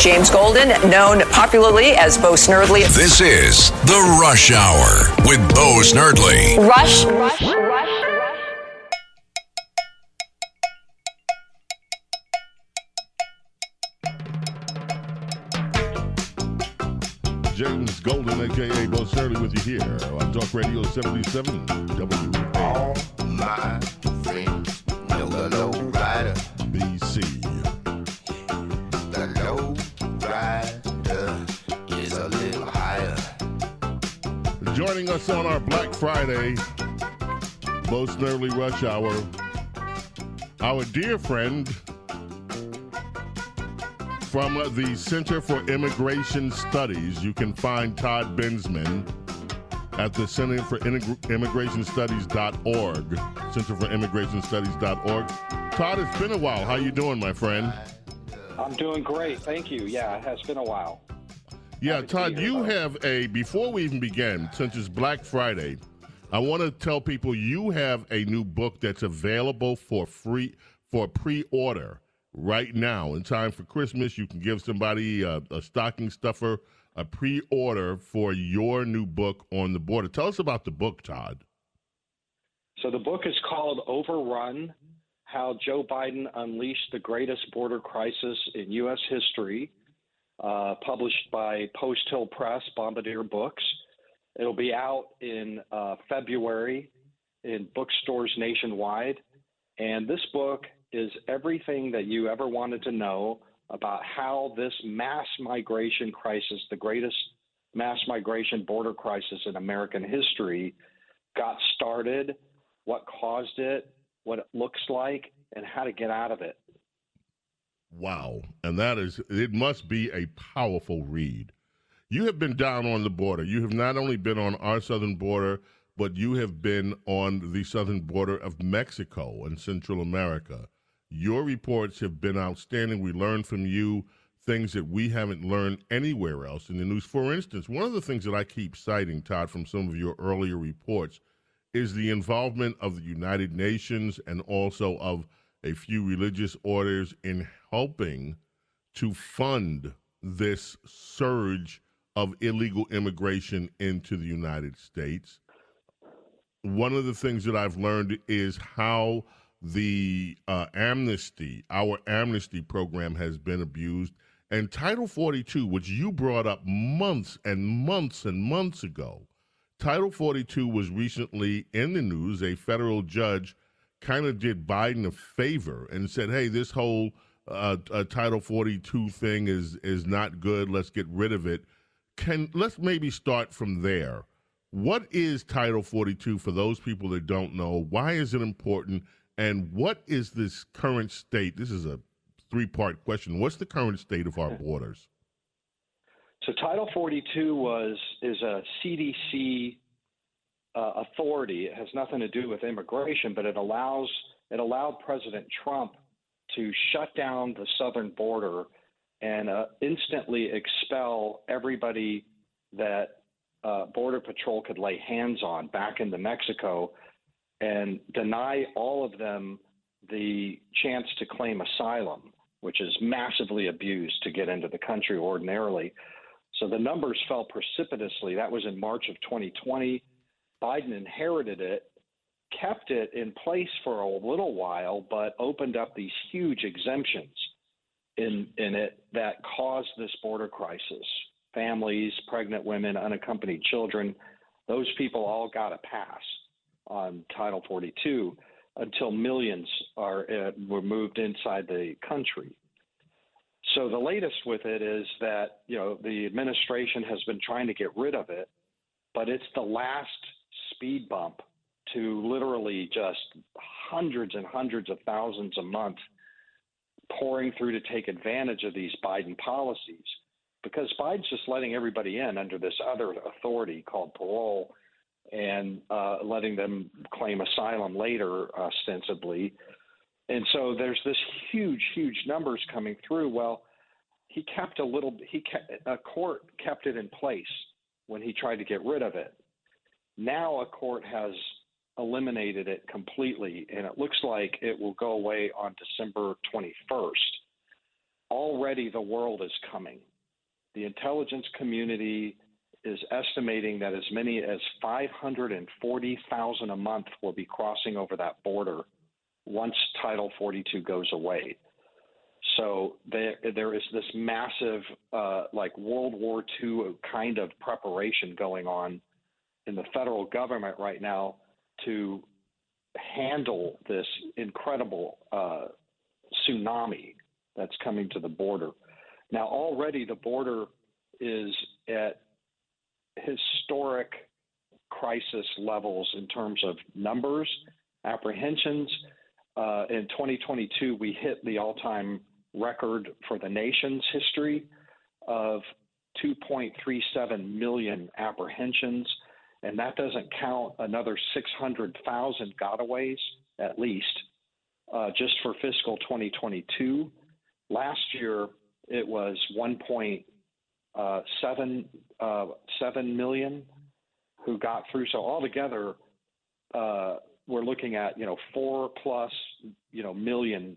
James Golden, known popularly as Bo Snerdly. This is The Rush Hour with Bo Snerdly. Rush, rush, rush. Rush. James Golden, aka Bo Snerdly, with you here on Talk Radio 77 W All my friends know the low Joining us on our Black Friday, most Snerdly Rush Hour, our dear friend from the Center for Immigration Studies. You can find Todd Bensman at the Center for Immig- Immigration Studies.org. Center for Immigration Studies.org. Todd, it's been a while. How you doing, my friend? I'm doing great. Thank you. Yeah, it has been a while. Yeah, Happy to Todd, you Bo. have a, before we even begin, since it's Black Friday, I want to tell people you have a new book that's available for free, for pre order right now. In time for Christmas, you can give somebody a, a stocking stuffer, a pre order for your new book on the border. Tell us about the book, Todd. So the book is called Overrun How Joe Biden Unleashed the Greatest Border Crisis in U.S. History, uh, published by Post Hill Press, Bombardier Books. It'll be out in uh, February in bookstores nationwide. And this book is everything that you ever wanted to know about how this mass migration crisis, the greatest mass migration border crisis in American history, got started, what caused it, what it looks like, and how to get out of it. Wow. And that is, it must be a powerful read. You have been down on the border. You have not only been on our southern border, but you have been on the southern border of Mexico and Central America. Your reports have been outstanding. We learned from you things that we haven't learned anywhere else in the news. For instance, one of the things that I keep citing, Todd, from some of your earlier reports is the involvement of the United Nations and also of a few religious orders in helping to fund this surge of illegal immigration into the United States. One of the things that I've learned is how the uh, amnesty, our amnesty program, has been abused. And Title 42, which you brought up months and months and months ago, Title 42 was recently in the news. A federal judge kind of did Biden a favor and said, "Hey, this whole uh, uh, Title 42 thing is is not good. Let's get rid of it." Can let's maybe start from there. What is Title 42 for those people that don't know? Why is it important? And what is this current state? This is a three part question. What's the current state of our borders? So Title 42 was is a CDC uh, authority. It has nothing to do with immigration, but it allows it allowed President Trump to shut down the southern border and uh, instantly expel everybody that uh, Border Patrol could lay hands on back into Mexico and deny all of them the chance to claim asylum, which is massively abused to get into the country ordinarily. So the numbers fell precipitously. That was in March of 2020. Biden inherited it, kept it in place for a little while, but opened up these huge exemptions in in it that caused this border crisis. Families, pregnant women, unaccompanied children, those people all got a pass on Title 42 until millions are uh, were moved inside the country. So the latest with it is that you know the administration has been trying to get rid of it, but it's the last speed bump to literally just hundreds and hundreds of thousands a month pouring through to take advantage of these Biden policies because Biden's just letting everybody in under this other authority called parole and uh, letting them claim asylum later, ostensibly. And so there's this huge, huge numbers coming through. Well, he kept a little. He kept, a court kept it in place when he tried to get rid of it. Now a court has eliminated it completely, and it looks like it will go away on December 21st. already the world is coming. The intelligence community is estimating that as many as 540,000 a month will be crossing over that border once Title 42 goes away. So there, there is this massive, uh, like World War II kind of preparation going on in the federal government right now to handle this incredible uh, tsunami that's coming to the border. Now, already the border is at historic crisis levels in terms of numbers, apprehensions. Uh, in 2022, we hit the all time record for the nation's history of 2.37 million apprehensions. And that doesn't count another 600,000 gotaways, at least, uh, just for fiscal 2022. Last year, it was 1.7 uh, 7 million who got through. So altogether, uh, we're looking at you know four plus you know million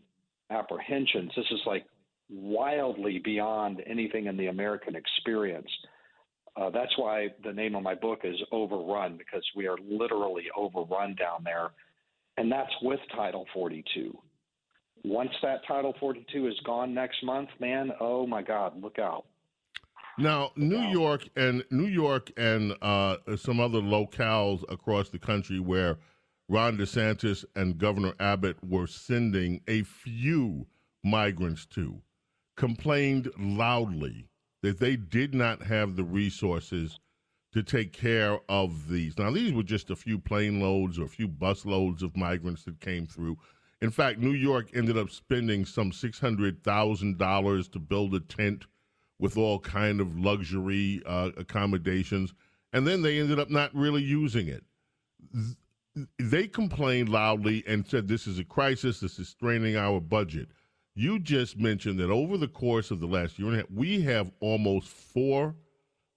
apprehensions. This is like wildly beyond anything in the American experience. Uh, that's why the name of my book is Overrun because we are literally overrun down there, and that's with Title 42. Once that Title 42 is gone next month, man, oh my God, look out. Now, New York and New York and uh, some other locales across the country where Ron DeSantis and Governor Abbott were sending a few migrants to complained loudly that they did not have the resources to take care of these. Now, these were just a few plane loads or a few bus loads of migrants that came through. In fact, New York ended up spending some $600,000 to build a tent with all kind of luxury uh, accommodations, and then they ended up not really using it. They complained loudly and said this is a crisis. This is straining our budget. You just mentioned that over the course of the last year and a half, we have almost four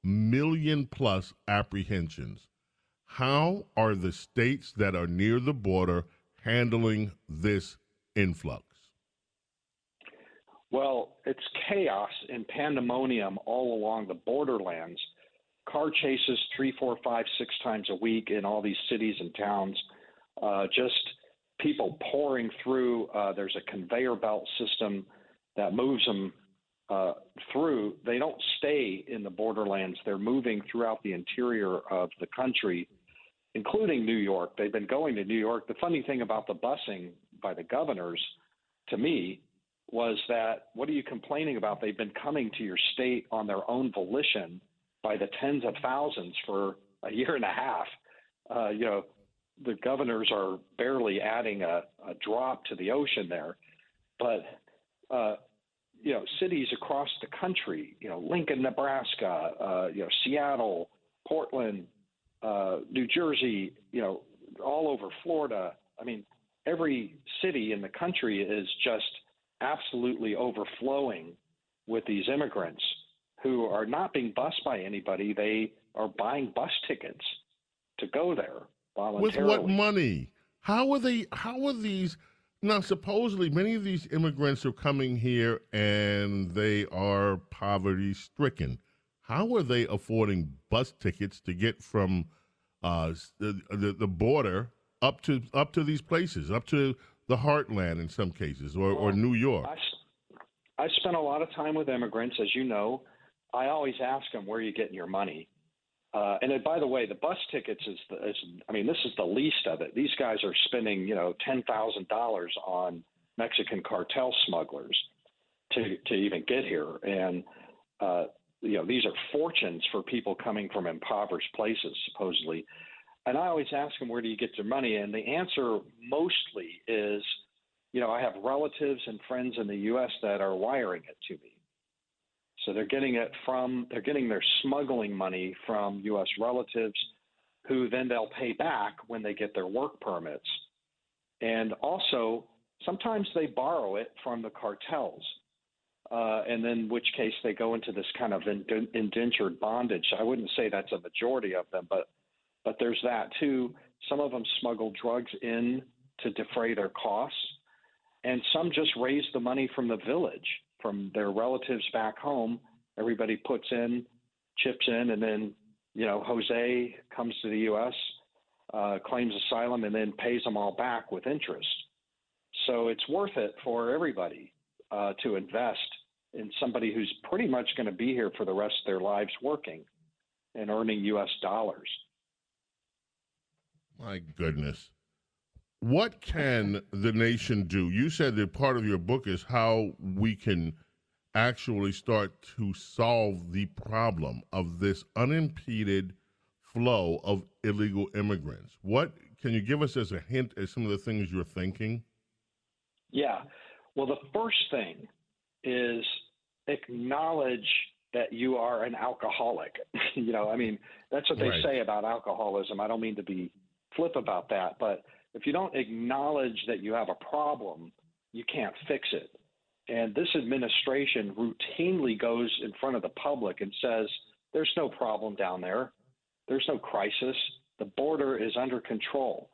million plus apprehensions. How are the states that are near the border handling this influx? Well, it's chaos and pandemonium all along the borderlands. Car chases three, four, five, six times a week in all these cities and towns. Uh, just people pouring through. Uh, there's a conveyor belt system that moves them uh, through. They don't stay in the borderlands. They're moving throughout the interior of the country, including New York. They've been going to New York. The funny thing about the busing by the governors, to me, was that what are you complaining about? They've been coming to your state on their own volition by the tens of thousands for a year and a half. Uh, you know, the governors are barely adding a, a drop to the ocean there, but uh, you know, cities across the country, you know, Lincoln, Nebraska, uh, you know, Seattle, Portland, uh, New Jersey, you know, all over Florida. I mean, every city in the country is just absolutely overflowing with these immigrants who are not being bused by anybody. They are buying bus tickets to go there. With what money? How are they? How are these? Now, supposedly, many of these immigrants are coming here and they are poverty stricken. How are they affording bus tickets to get from uh, the, the, the border up to up to these places, up to the heartland in some cases, or, or New York? I, I spent a lot of time with immigrants, as you know. I always ask them, where are you getting your money? Uh, and then, by the way, the bus tickets is, the, is, I mean, this is the least of it. These guys are spending, you know, ten thousand dollars on Mexican cartel smugglers to to even get here, and uh, you know, these are fortunes for people coming from impoverished places, supposedly. And I always ask them, where do you get your money? And the answer mostly is, you know, I have relatives and friends in the U.S. that are wiring it to me. So they're getting it from, they're getting their smuggling money from U.S. relatives who then they'll pay back when they get their work permits. And also, sometimes they borrow it from the cartels. Uh, and then, in which case, they go into this kind of indentured bondage. I wouldn't say that's a majority of them, but but there's that too. Some of them smuggle drugs in to defray their costs, and some just raise the money from the village from their relatives back home. Everybody puts in, chips in, and then you know Jose comes to the U.S., uh, claims asylum, and then pays them all back with interest. So it's worth it for everybody uh, to invest in somebody who's pretty much going to be here for the rest of their lives working and earning U.S. dollars. My goodness. What can the nation do? You said that part of your book is how we can actually start to solve the problem of this unimpeded flow of illegal immigrants. What can you give us as a hint as some of the things you're thinking? Yeah. Well, the first thing is acknowledge that you are an alcoholic. you know, I mean, that's what they right. say about alcoholism. I don't mean to be flip about that, but if you don't acknowledge that you have a problem, you can't fix it. And this administration routinely goes in front of the public and says, there's no problem down there. There's no crisis. The border is under control.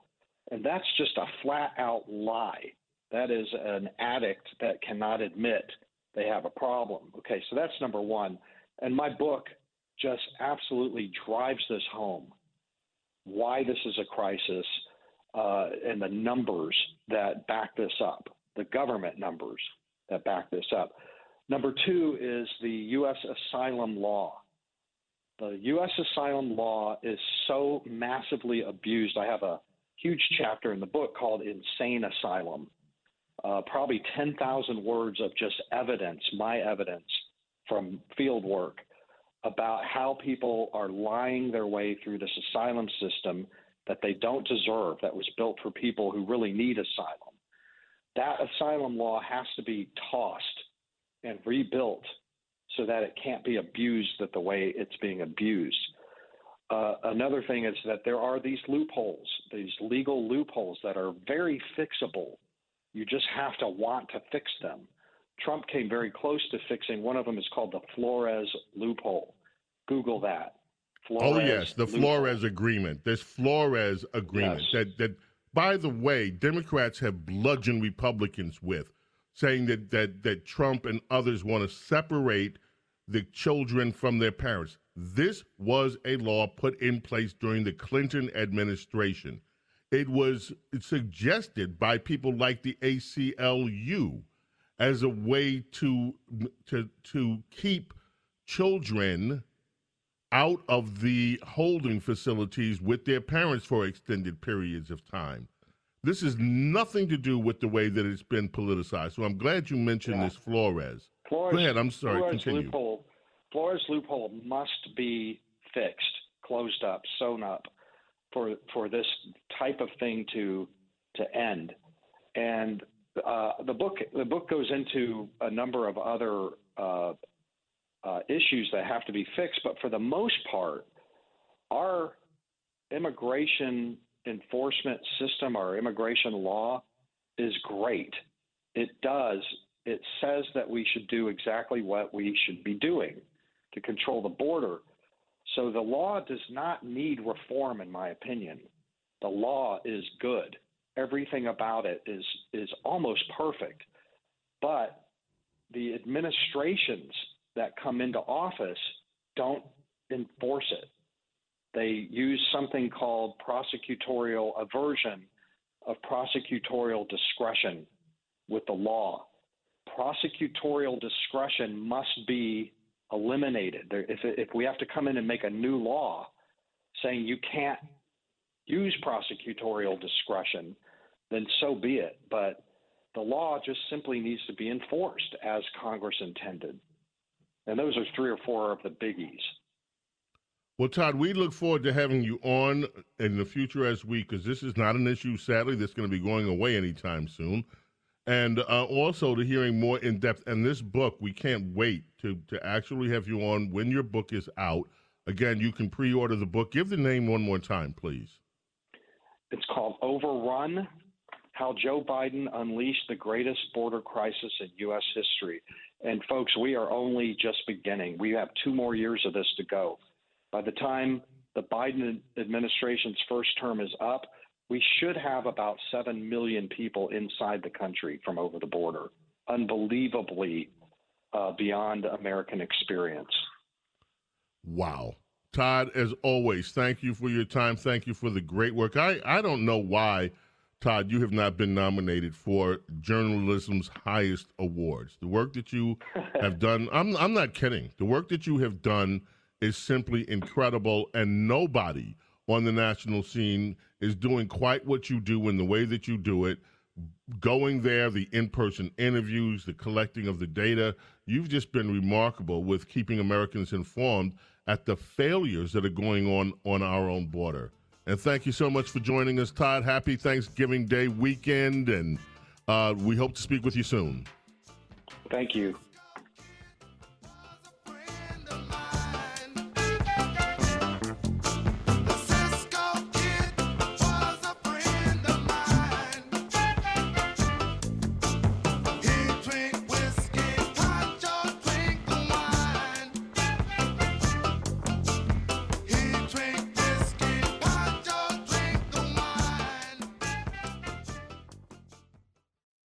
And that's just a flat out lie. That is an addict that cannot admit they have a problem. Okay, so that's number one. And my book just absolutely drives this home why this is a crisis uh, and the numbers that back this up, the government numbers that back this up. Number two is the U.S. asylum law. The U.S. asylum law is so massively abused. I have a huge chapter in the book called Insane Asylum. Uh, probably 10,000 words of just evidence, my evidence from field work about how people are lying their way through this asylum system that they don't deserve, that was built for people who really need asylum. That asylum law has to be tossed and rebuilt so that it can't be abused the way it's being abused. Uh, another thing is that there are these loopholes, these legal loopholes that are very fixable. You just have to want to fix them. Trump came very close to fixing. One of them is called the Flores loophole. Google that. Oh, Flores oh yes, the. Flores agreement. This Flores agreement yes. that that by the way, Democrats have bludgeoned Republicans with, saying that that that Trump and others want to separate the children from their parents. This was a law put in place during the Clinton administration. It was suggested by people like the ACLU as a way to to to keep children out of the holding facilities with their parents for extended periods of time. This is nothing to do with the way that it's been politicized. So I'm glad you mentioned yeah. this Flores. Flores. Go ahead. I'm sorry. Flores continue. Loophole, Flores loophole must be fixed, closed up, sewn up for for this type of thing to to end. And uh, the book the book goes into a number of other uh, uh, issues that have to be fixed, but for the most part, our immigration enforcement system, our immigration law, is great. It does. It says that we should do exactly what we should be doing to control the border. So the law does not need reform, in my opinion. The law is good everything about it is is almost perfect. But the administrations that come into office don't enforce it. They use something called prosecutorial aversion of prosecutorial discretion with the law. Prosecutorial discretion must be eliminated. If, if we have to come in and make a new law saying you can't use prosecutorial discretion, then so be it. But the law just simply needs to be enforced as Congress intended. And those are three or four of the biggies. Well, Todd, we look forward to having you on in the future as we, because this is not an issue, sadly, that's going to be going away anytime soon. And uh, also to hearing more in depth. And this book, we can't wait to, to actually have you on when your book is out. Again, you can pre order the book. Give the name one more time, please. It's called Overrun how Joe Biden unleashed the greatest border crisis in U.S. history. And folks, we are only just beginning. We have two more years of this to go. By the time the Biden administration's first term is up, we should have about 7 million people inside the country from over the border. Unbelievably uh, beyond American experience. Wow. Todd, as always, thank you for your time. Thank you for the great work. I, I don't know why, Todd, you have not been nominated for journalism's highest awards. The work that you have done, I'm, I'm not kidding. The work that you have done is simply incredible, and nobody on the national scene is doing quite what you do in the way that you do it. Going there, the in person interviews, the collecting of the data, you've just been remarkable with keeping Americans informed at the failures that are going on on our own border. And thank you so much for joining us, Todd. Happy Thanksgiving Day weekend, and uh, we hope to speak with you soon. Thank you.